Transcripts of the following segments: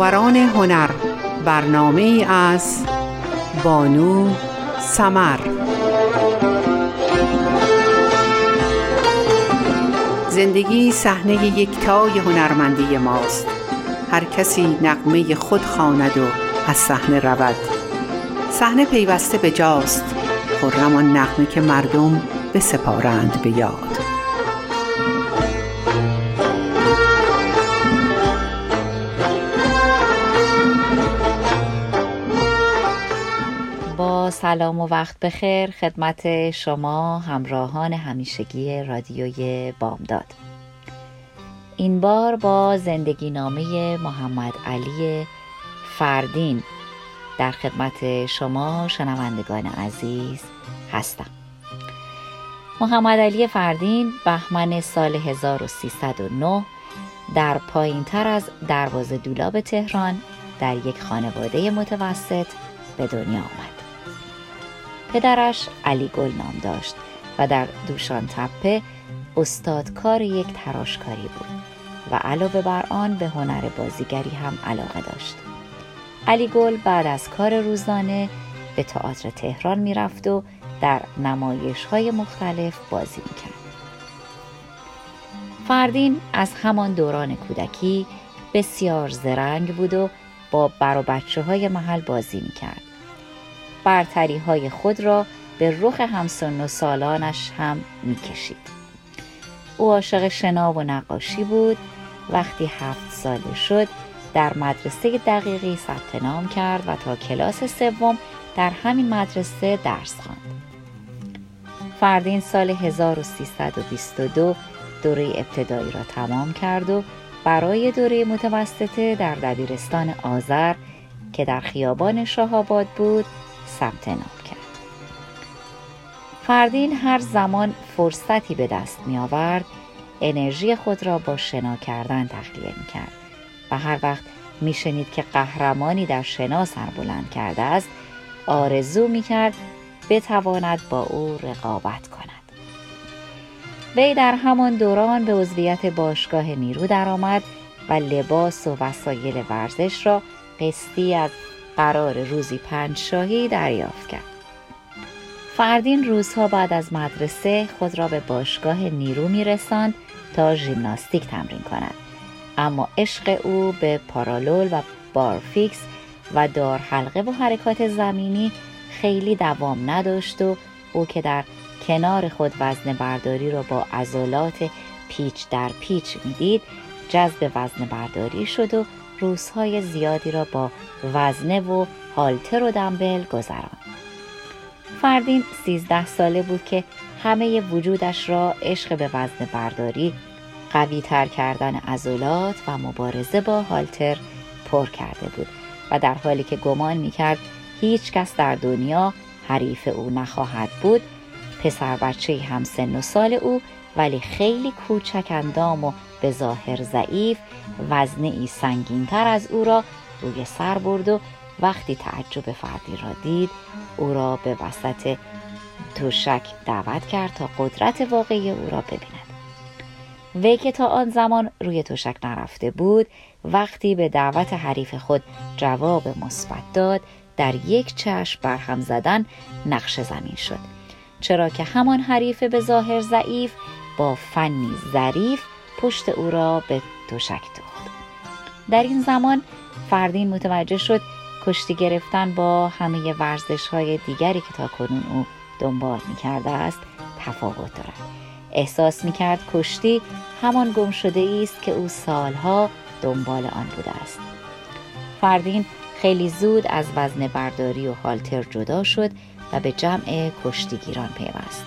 فناوران هنر برنامه از بانو سمر. زندگی صحنه یکتای هنرمندی ماست. هر کسی نقمه خود خواند و از صحنه رود. صحنه پیوسته به جاست خرم آن نغمه که مردم بسپارند به یاد. سلام و وقت بخیر. خدمت شما همراهان همیشگی رادیوی بامداد. این بار با زندگی نامه محمد علی فردین در خدمت شما شنوندگان عزیز هستم. محمد علی فردین بهمن سال 1309 در پایین تر از دروازه دولاب تهران در یک خانواده متوسط به دنیا آمد. پدرش علی گل نام داشت و در دوشان تپه استادکار یک تراشکاری بود و علاوه بر آن به هنر بازیگری هم علاقه داشت علی گل بعد از کار روزانه به تئاتر تهران می‌رفت و در نمایش های مختلف بازی می‌کرد. فردین از همان دوران کودکی بسیار زرنگ بود و با بر و بچه های محل بازی می‌کرد. برتری های خود را به رخ همسن و سالانش هم می‌کشید. او عاشق شنا و نقاشی بود وقتی هفت ساله شد در مدرسه دقیقی ثبت نام کرد و تا کلاس سوم در همین مدرسه درس خواند. فردین سال 1322 دوره ابتدایی را تمام کرد و برای دوره متوسطه در دبیرستان آذر که در خیابان شاهآباد بود ثبت نام کرد. فردین هر زمان فرصتی به دست می آورد انرژی خود را با شنا کردن تخلیه می کرد و هر وقت می شنید که قهرمانی در شنا سربلند کرده است آرزو می کرد بتواند با او رقابت کند وی در همان دوران به عضویت باشگاه نیرو درآمد و لباس و وسایل ورزش را قسطی از قرار روزی پنج شاهی دریافت کرد. فردین روزها بعد از مدرسه خود را به باشگاه نیرو می رساند تا ژیمناستیک تمرین کند. اما عشق او به پارالول و بارفیکس و دار حلقه و حرکات زمینی خیلی دوام نداشت و او که در کنار خود وزن برداری را با عضلات پیچ در پیچ می‌دید جذب وزن برداری شد و روزهای زیادی را با وزنه و هالتر و دنبل گذران فردین سیزده ساله بود که همه وجودش را عشق به وزن برداری قوی تر کردن عضلات و مبارزه با هالتر پر کرده بود و در حالی که گمان می کرد هیچ کس در دنیا حریف او نخواهد بود پسر بچه هم سن و سال او ولی خیلی کوچک اندام و به ظاهر ضعیف وزنه ای سنگین تر از او را روی سر برد و وقتی تعجب فردی را دید او را به وسط توشک دعوت کرد تا قدرت واقعی او را ببیند. وی که تا آن زمان روی توشک نرفته بود وقتی به دعوت حریف خود جواب مثبت داد در یک چشم برهم زدن نقش زمین شد. چرا که همان حریف به ظاهر ضعیف با فنی ظریف پشت او را به توشک دوخت در این زمان فردین متوجه شد کشتی گرفتن با همه ورزش های دیگری که تا کنون او دنبال می کرده است تفاوت دارد. احساس می کرد کشتی همان گم شده است که او سالها دنبال آن بوده است. فردین خیلی زود از وزن برداری و حالتر جدا شد و به جمع کشتیگیران پیوست.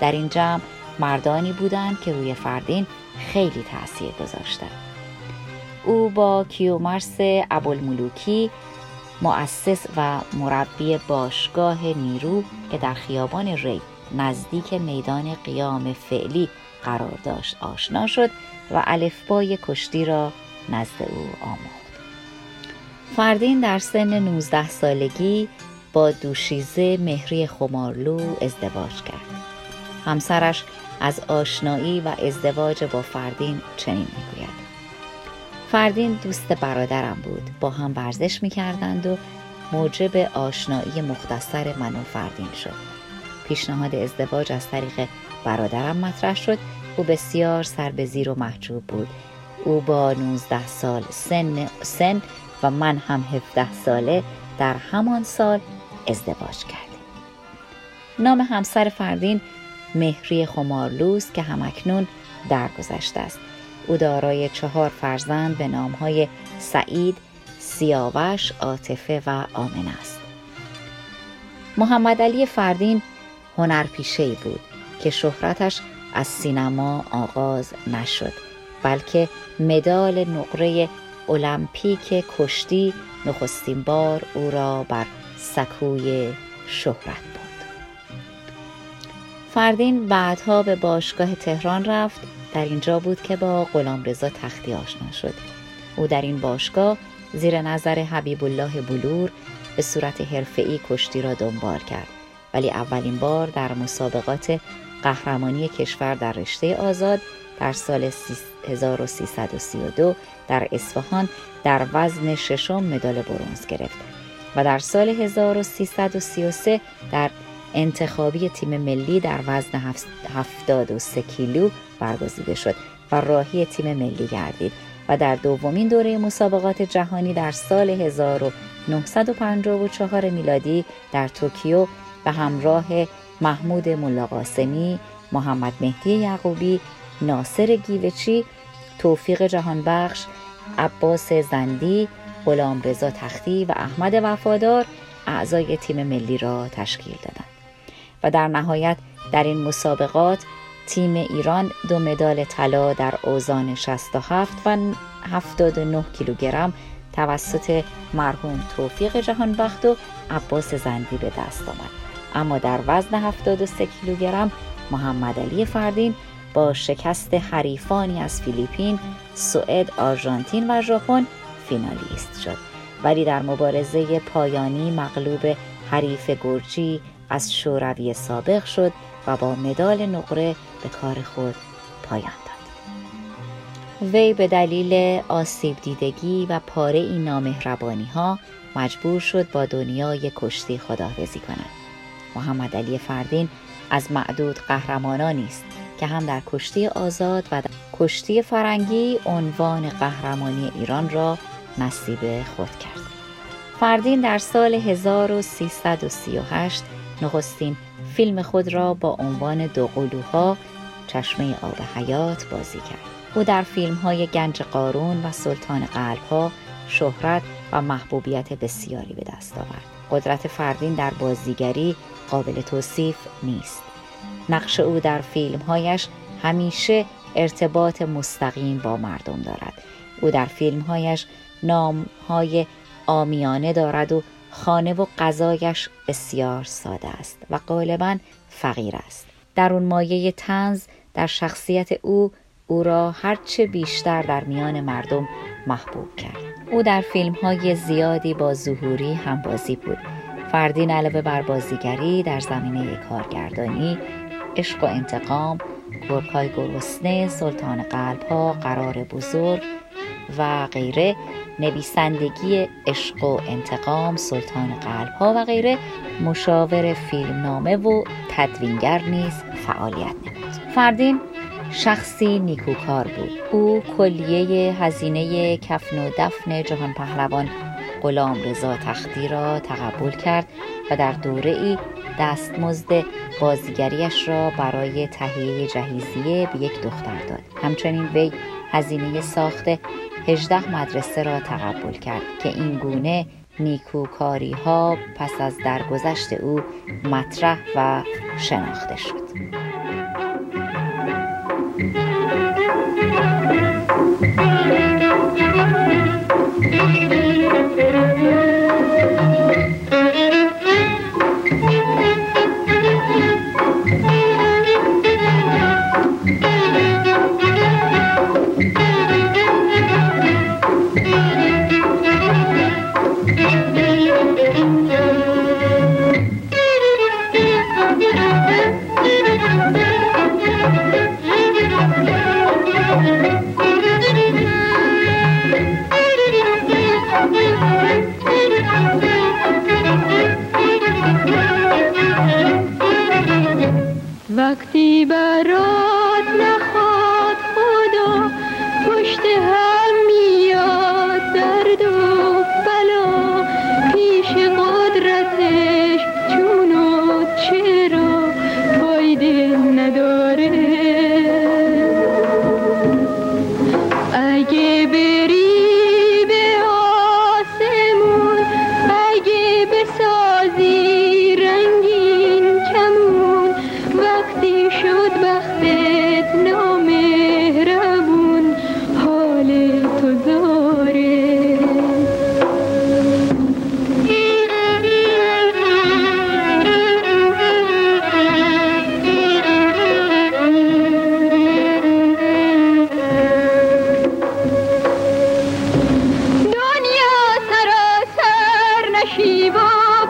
در این جمع مردانی بودند که روی فردین خیلی تاثیر گذاشتند او با کیومرس ابوالملوکی مؤسس و مربی باشگاه نیرو که در خیابان ری نزدیک میدان قیام فعلی قرار داشت آشنا شد و الفبای کشتی را نزد او آموخت. فردین در سن 19 سالگی با دوشیزه مهری خمارلو ازدواج کرد. همسرش از آشنایی و ازدواج با فردین چنین می‌گوید. فردین دوست برادرم بود با هم ورزش می‌کردند و موجب آشنایی مختصر من و فردین شد. پیشنهاد ازدواج از طریق برادرم مطرح شد. او بسیار سر به زیر و محجوب بود. او با 19 سال سن, سن و من هم 17 ساله در همان سال ازدواج کردیم نام همسر فردین مهری خمارلوز که همکنون درگذشته است او دارای چهار فرزند به نامهای سعید، سیاوش، عاطفه و آمن است. محمد علی فردین هنرپیشه بود که شهرتش از سینما آغاز نشد بلکه مدال نقره المپیک کشتی نخستین بار او را بر سکوی شهرت بود فردین بعدها به باشگاه تهران رفت. در اینجا بود که با غلامرضا تختی آشنا شد. او در این باشگاه زیر نظر حبیب الله بلور به صورت حرفه‌ای کشتی را دنبال کرد. ولی اولین بار در مسابقات قهرمانی کشور در رشته آزاد در سال 1332 در اصفهان در وزن ششم مدال برنز گرفت و در سال 1333 در انتخابی تیم ملی در وزن 73 کیلو برگزیده شد و راهی تیم ملی گردید و در دومین دوره مسابقات جهانی در سال 1954 میلادی در توکیو به همراه محمود ملاقاسمی، محمد مهدی یعقوبی، ناصر گیوچی، توفیق جهانبخش، عباس زندی، غلام رضا تختی و احمد وفادار اعضای تیم ملی را تشکیل دادند. و در نهایت در این مسابقات تیم ایران دو مدال طلا در اوزان 67 و 79 کیلوگرم توسط مرحوم توفیق جهانبخت و عباس زندی به دست آمد. اما در وزن 73 کیلوگرم محمد علی فردین با شکست حریفانی از فیلیپین، سوئد، آرژانتین و ژاپن فینالیست شد. ولی در مبارزه پایانی مغلوب حریف گرجی از شوروی سابق شد و با مدال نقره به کار خود پایان داد. وی به دلیل آسیب دیدگی و پاره این نامهربانی ها مجبور شد با دنیای کشتی خداحافظی کند. محمد علی فردین از معدود قهرمانانی است که هم در کشتی آزاد و در کشتی فرنگی عنوان قهرمانی ایران را نصیب خود کرد. فردین در سال 1338 نخستین فیلم خود را با عنوان دو قلوها چشمه آب حیات بازی کرد. او در فیلم های گنج قارون و سلطان قلب ها شهرت و محبوبیت بسیاری به دست آورد. قدرت فردین در بازیگری قابل توصیف نیست. نقش او در فیلمهایش همیشه ارتباط مستقیم با مردم دارد. او در فیلمهایش نامهای آمیانه دارد و خانه و غذایش بسیار ساده است و غالبا فقیر است. در اون مایه تنز در شخصیت او او را هرچه بیشتر در میان مردم محبوب کرد. او در فیلم های زیادی با ظهوری هم بازی بود. فردین علاوه بر بازیگری در زمینه کارگردانی عشق و انتقام گرکای گرسنه سلطان قلب ها قرار بزرگ و غیره نویسندگی عشق و انتقام سلطان قلب ها و غیره. مشاور فیلمنامه و تدوینگر نیز فعالیت نمود. فردین شخصی نیکوکار بود. او کلیه هزینه کفن و دفن جهان پهلوان غلام رضا تختی را تقبل کرد و در دوره ای دستمزد بازیگریش را برای تهیه جهیزیه به یک دختر داد. همچنین وی هزینه ساخت 18 مدرسه را تقبل کرد که این گونه نیکوکاری ها پس از درگذشت او مطرح و شناخته شد.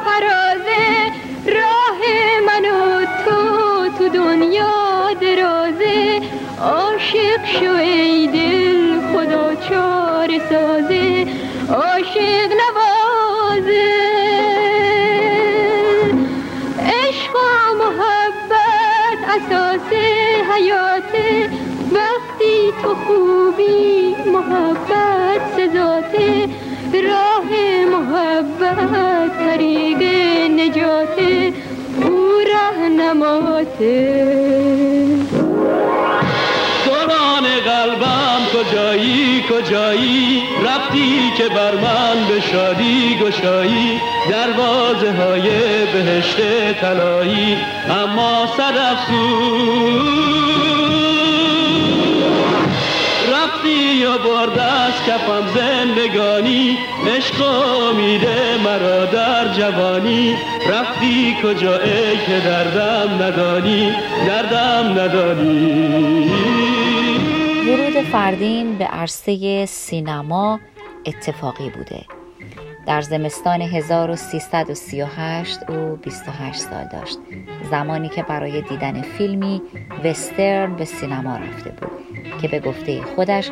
و رهنماته دوران قلبم کجایی کجایی؟ رفتی که بر من به شادی گشایی. دروازه های بهشت تلایی اما صد افسوس رفتی و برد از کفم زندگانی عشق میده مرا در جوانی. رفتی کجا ای که دردم ندانی دردم ندانی. ورود فردین به عرصه سینما اتفاقی بوده. در زمستان 1338 او 28 سال داشت. زمانی که برای دیدن فیلمی وسترن به سینما رفته بود که به گفته خودش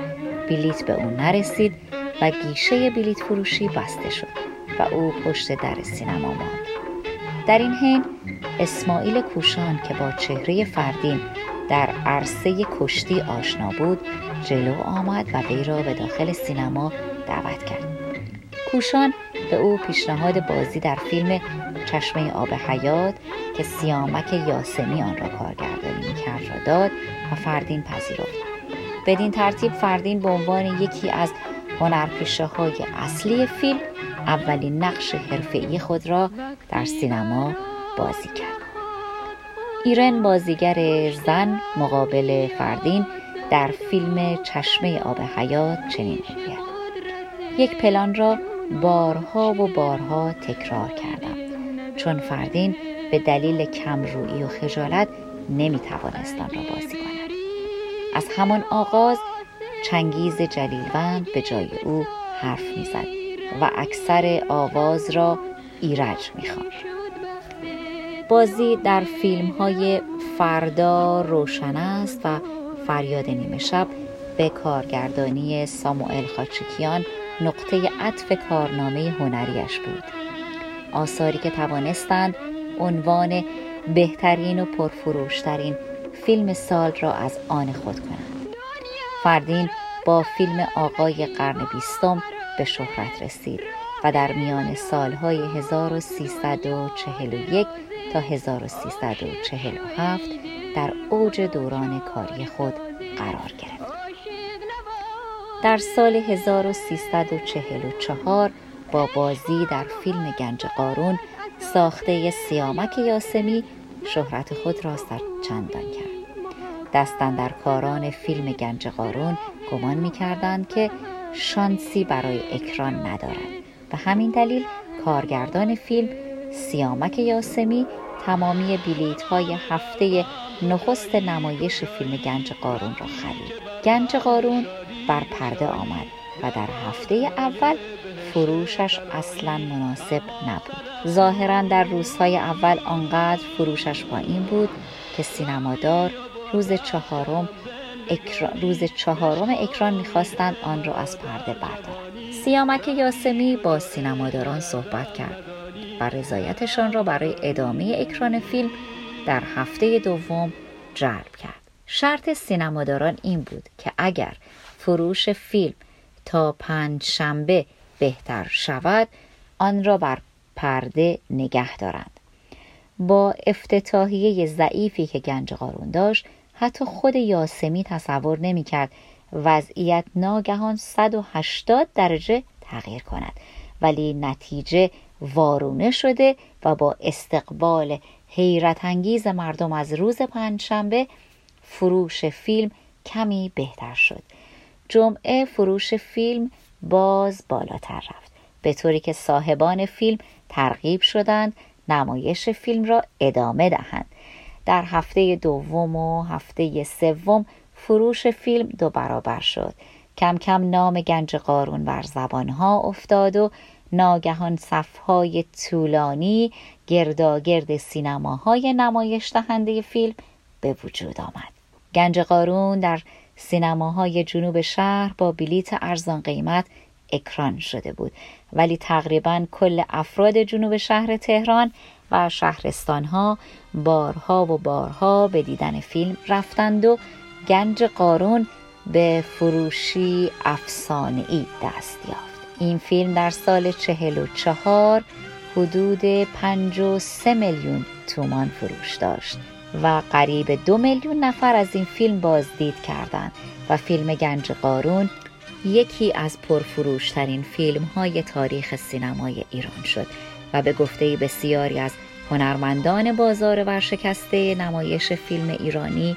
بلیت به او نرسید و گیشه بلیت فروشی بسته شد و او پشت در سینما ماند. در این حین اسماعیل کوشان که با چهره فردین در عرصه کشتی آشنا بود جلو آمد و وی را به داخل سینما دعوت کرد. کوشان به او پیشنهاد بازی در فیلم چشمه آب حیات که سیامک یاسمی آن را کارگردانی می‌کرد را داد و فردین پذیرفت. بدین ترتیب فردین به عنوان یکی از هنرپیشه های اصلی فیلم اولین نقش حرفه‌ای خود را در سینما بازی کرد. ایرن بازیگر زن مقابل فردین در فیلم چشمه آب حیات چنین می‌گوید. یک پلان را بارها و بارها تکرار کردم. چون فردین به دلیل کمرویی و خجالت نمی‌توانست آن را بازی کند. از همان آغاز چنگیز جلیلوند به جای او حرف می‌زد و اکثر آواز را ایرج می‌خواند. بازی در فیلم های فردا روشن است و فریاد نیمه شب به کارگردانی ساموئل خاچکیان نقطه عطف کارنامه هنریش بود. آثاری که توانستند عنوان بهترین و پرفروشترین فیلم سال را از آن خود کنند فردین با فیلم آقای قرن بیستم به شهرت رسید و در میان سالهای 1341 تا 1347 در اوج دوران کاری خود قرار گرفت. در سال 1344 با بازی در فیلم گنج قارون ساخته سیامک یاسمی شهرت خود را چندان کرد. دستن در کاران فیلم گنج قارون گمان می کردند که شانسی برای اکران ندارد و همین دلیل کارگردان فیلم سیامک یاسمی تمامی بلیت های هفته نخست نمایش فیلم گنج قارون را خرید. گنج قارون بر پرده آمد و در هفته اول فروشش اصلا مناسب نبود. ظاهرا در روزهای اول آنقدر فروشش پایین بود که سینمادار روز چهارم اکران روز چهارم اکران می‌خواستند آن را از پرده بردارند. سیامک یاسمی با سینماداران صحبت کرد و رضایتشان را برای ادامه اکران فیلم در هفته دوم جلب کرد. شرط سینماداران این بود که اگر فروش فیلم تا پنج شنبه بهتر شود آن را بر پرده نگه دارند. با افتتاحیه ضعیفی که گنج قارون داشت حتی خود یاسمی تصور نمی‌کرد وضعیت ناگهان 180 درجه تغییر کند ولی نتیجه وارونه شده و با استقبال حیرت انگیز مردم از روز پنجشنبه فروش فیلم کمی بهتر شد. جمعه فروش فیلم باز بالاتر رفت به طوری که صاحبان فیلم ترغیب شدند نمایش فیلم را ادامه دهند. در هفته دوم و هفته سوم فروش فیلم دو برابر شد. کم کم نام گنج قارون بر زبانها افتاد و ناگهان صفهای طولانی گرداگرد سینماهای نمایش دهنده فیلم به وجود آمد. گنج قارون در سینماهای جنوب شهر با بلیت ارزان قیمت اکران شده بود. ولی تقریبا کل افراد جنوب شهر تهران و شهرستانها بارها و بارها به دیدن فیلم رفتند و گنج قارون به فروشی افسانه ای دست یافت. این فیلم در سال چهل و چهار حدود پنج و سه میلیون تومان فروش داشت و قریب دو میلیون نفر از این فیلم بازدید کردند و فیلم گنج قارون یکی از پرفروشترین فیلم های تاریخ سینمای ایران شد. و به گفته بسیاری از هنرمندان بازار ورشکسته نمایش فیلم ایرانی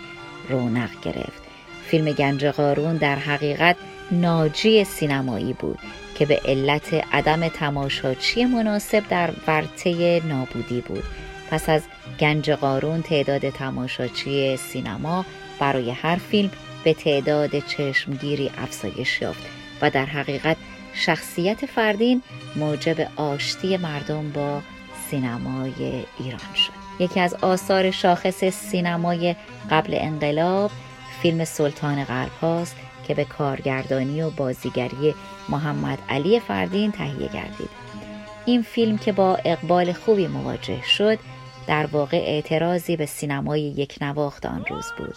رونق گرفت. فیلم گنج قارون در حقیقت ناجی سینمایی بود که به علت عدم تماشاچی مناسب در ورطه نابودی بود. پس از گنج قارون تعداد تماشاچی سینما برای هر فیلم به تعداد چشمگیری افزایش یافت و در حقیقت شخصیت فردین موجب آشتی مردم با سینمای ایران شد. یکی از آثار شاخص سینمای قبل انقلاب فیلم سلطان قلب هاست که به کارگردانی و بازیگری محمد علی فردین تهیه گردید. این فیلم که با اقبال خوبی مواجه شد در واقع اعتراضی به سینمای یک نواخت آن روز بود.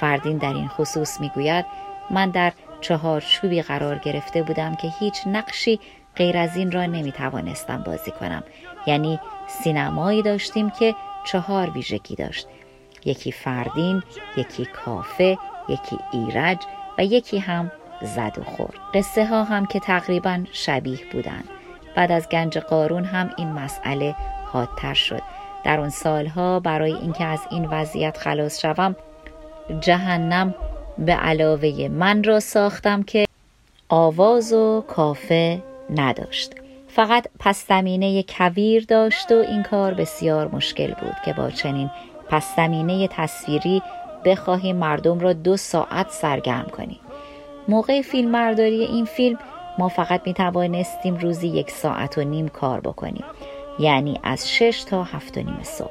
فردین در این خصوص می‌گوید من در چهارچوبی قرار گرفته بودم که هیچ نقشی غیر از این را نمی توانستم بازی کنم. یعنی سینمایی داشتیم که چهار ویژگی داشت. یکی فردین یکی کافه یکی ایرج و یکی هم زد و خورد. قصه ها هم که تقریبا شبیه بودند بعد از گنج قارون هم این مسئله حادتر شد. در اون سالها برای اینکه از این وضعیت خلاص شوم جهنم به علاوه من را ساختم که آواز و کافه نداشت. فقط پس زمینه کویر داشت و این کار بسیار مشکل بود که با چنین پس زمینه تصویری بخواهیم مردم را دو ساعت سرگرم کنیم. موقع فیلم مرداری این فیلم ما فقط می توانستیم روزی یک ساعت و نیم کار بکنیم یعنی از شش تا هفت و نیم صبح.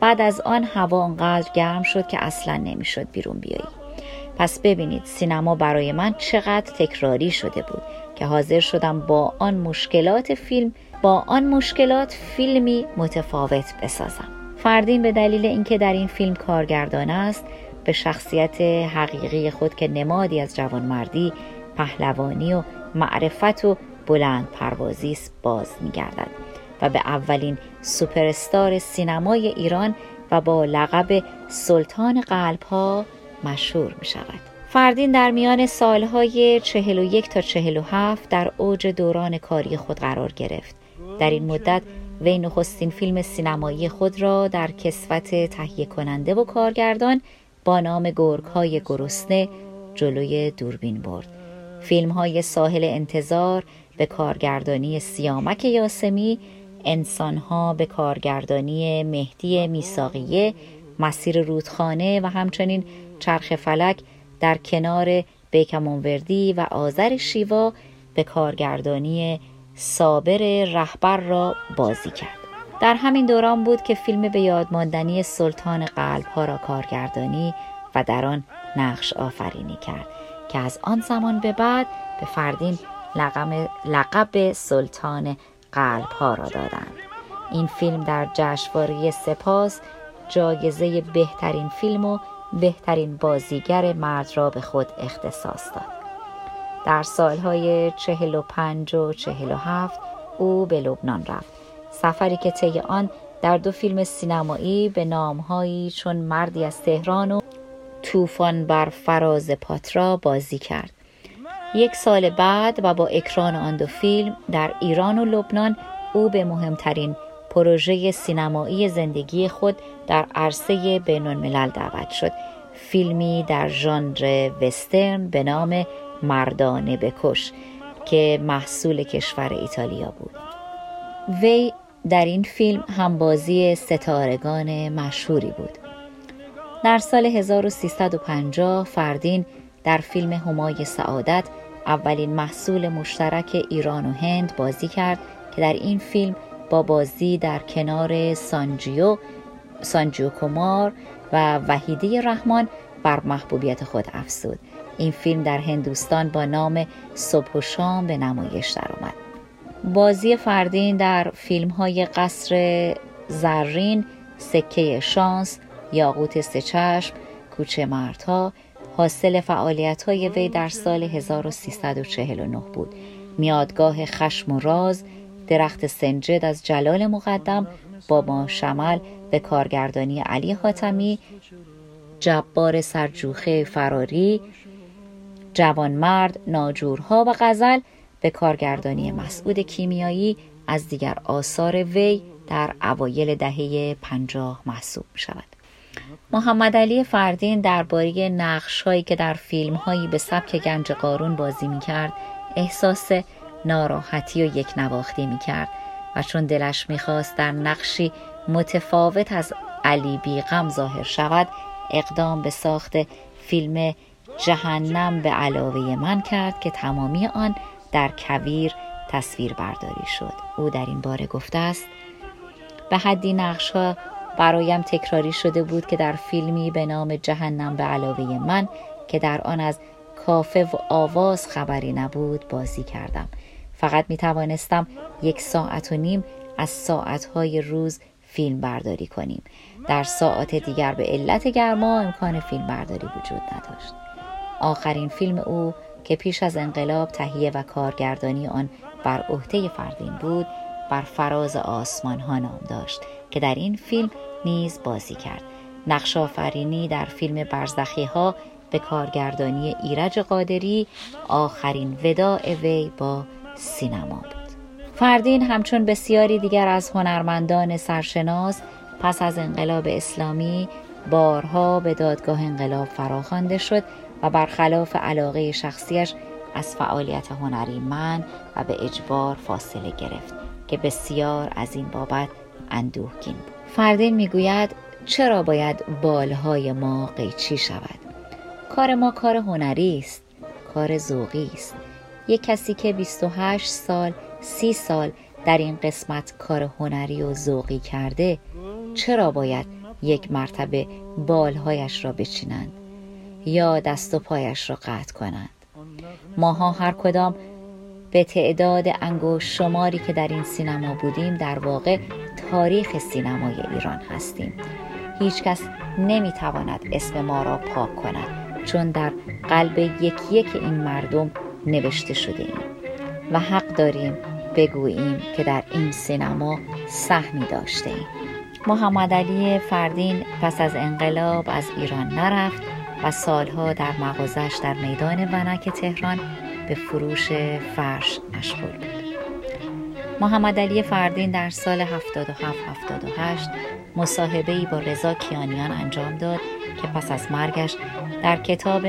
بعد از آن هوا انقدر گرم شد که اصلا نمی‌شد بیرون بیایی. پس ببینید سینما برای من چقدر تکراری شده بود که حاضر شدم با آن مشکلات فیلم با آن مشکلات فیلمی متفاوت بسازم. فردین به دلیل اینکه در این فیلم کارگردان است به شخصیت حقیقی خود که نمادی از جوانمردی پهلوانی و معرفت و بلند پروازی باز میگردد و به اولین سوپرستار سینمای ایران و با لقب سلطان قلب ها مشهور می شود. فردین در میان سالهای 41 تا 47 در اوج دوران کاری خود قرار گرفت. در این مدت وی نخستین فیلم سینمایی خود را در کسوت تهیه کننده و کارگردان با نام گرگ های گرسنه جلوی دوربین برد. فیلم های ساحل انتظار به کارگردانی سیامک یاسمی انسانها به کارگردانی مهدی میساقیه مسیر رودخانه و همچنین چرخ فلک در کنار بیکمونوردی و آذر شیوا به کارگردانی صابر رهبر را بازی کرد. در همین دوران بود که فیلم به یادماندنی سلطان قلب ها را کارگردانی و در آن نقش آفرینی کرد که از آن زمان به بعد به فردین لقب, سلطان قلب ها را دادند. این فیلم در جشنواره سپاس جایزه بهترین فیلم و بهترین بازیگر مرد را به خود اختصاص داد. در سالهای چهل و پنج و چهل و هفت او به لبنان رفت. سفری که طی آن در دو فیلم سینمایی به نامهایی چون مردی از تهران و طوفان بر فراز پاترا بازی کرد. یک سال بعد و با اکران آن دو فیلم در ایران و لبنان او به مهمترین پروژه سینمایی زندگی خود در عرصه بین الملل دعوت شد. فیلمی در ژانر وسترن به نام مردانه بکش که محصول کشور ایتالیا بود. وی در این فیلم هم بازی ستارگان مشهوری بود. در سال 1350 فردین در فیلم همای سعادت اولین محصول مشترک ایران و هند بازی کرد که در این فیلم با بازی در کنار سانجیو سانجیو کمار و وحیده رحمان بر محبوبیت خود افزود. این فیلم در هندوستان با نام صبح و شام به نمایش درآمد. بازی فردین در فیلم های قصر زرین سکه شانس یاقوت سچشم کوچه مردها حاصل فعالیت های وی در سال 1349 بود. میادگاه خشم و راز درخت سنجد از جلال مقدم با ما شمل به کارگردانی علی حاتمی جبار سرجوخه فراری جوانمرد ناجورها و غزل به کارگردانی مسعود کیمیایی از دیگر آثار وی در اوایل دهه پنجاه محسوب شود. محمد علی فردین درباره نقش هایی که در فیلم هایی به سبک گنج قارون بازی می کرد احساس ناراحتی و یک نواختی می کرد و چون دلش می‌خواست در نقشی متفاوت از علی بیغم ظاهر شود اقدام به ساخت فیلم جهنم به علاوه من کرد که تمامی آن در کویر تصویر برداری شد. او در این باره گفته است به حدی نقش ها برایم تکراری شده بود که در فیلمی به نام جهنم به علاوه من که در آن از کافه و آواز خبری نبود بازی کردم. فقط می توانستم یک ساعت و نیم از ساعتهای روز فیلم برداری کنیم. در ساعت دیگر به علت گرما امکان فیلم برداری وجود نداشت. آخرین فیلم او که پیش از انقلاب تهیه و کارگردانی آن بر عهده فردین بود بر فراز آسمان ها نام داشت که در این فیلم نیز بازی کرد. نقش آفرینی در فیلم برزخی ها به کارگردانی ایرج قادری آخرین وداع وی با سینما بود. فردین همچون بسیاری دیگر از هنرمندان سرشناس پس از انقلاب اسلامی بارها به دادگاه انقلاب فراخوانده شد و برخلاف علاقه شخصیش از فعالیت هنری من و به اجبار فاصله گرفت که بسیار از این بابت اندوهگین بود. فردین می‌گوید چرا باید بالهای ما قیچی شود؟ کار ما کار هنری است کار ذوقی است. یک کسی که 28 سال سی سال در این قسمت کار هنری و ذوقی کرده چرا باید یک مرتبه بالهایش را بچینند یا دست و پایش را قطع کنند؟ ماها هر کدام به تعداد انگوش شماری که در این سینما بودیم در واقع تاریخ سینمای ایران هستیم. هیچکس نمی‌تواند اسم ما را پاک کند. چون در قلب یک یک این مردم نوشته شده ایم. و حق داریم بگوییم که در این سینما سهمی داشته ایم. محمد علی فردین پس از انقلاب از ایران نرفت و سالها در مغازش در میدان ونک تهران به فروش فرش مشغول بود. محمد علی فردین در سال 77-78 مصاحبه ای با رضا کیانیان انجام داد که پس از مرگش در کتاب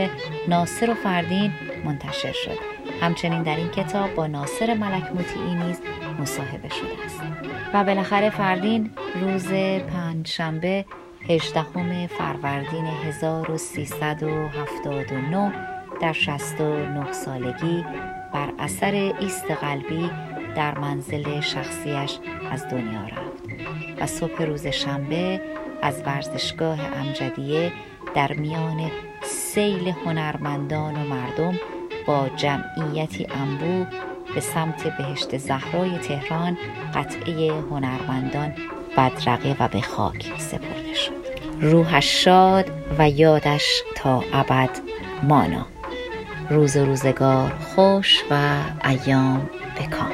ناصر و فردین منتشر شد. همچنین در این کتاب با ناصر ملک مطیعی نیز مصاحبه شده است. و بالاخره فردین روز پنجشنبه 18 فروردین 1379 در 69 سالگی بر اثر ایست قلبی در منزل شخصیش از دنیا رفت. و صبح روز شنبه از ورزشگاه امجدیه در میان سیل هنرمندان و مردم با جمعیتی انبوه به سمت بهشت زهرای تهران قطعه هنرمندان بدرقه و به خاک سپرده شد. روحش شاد و یادش تا ابد مانا. روز روزگار خوش و ایام بکام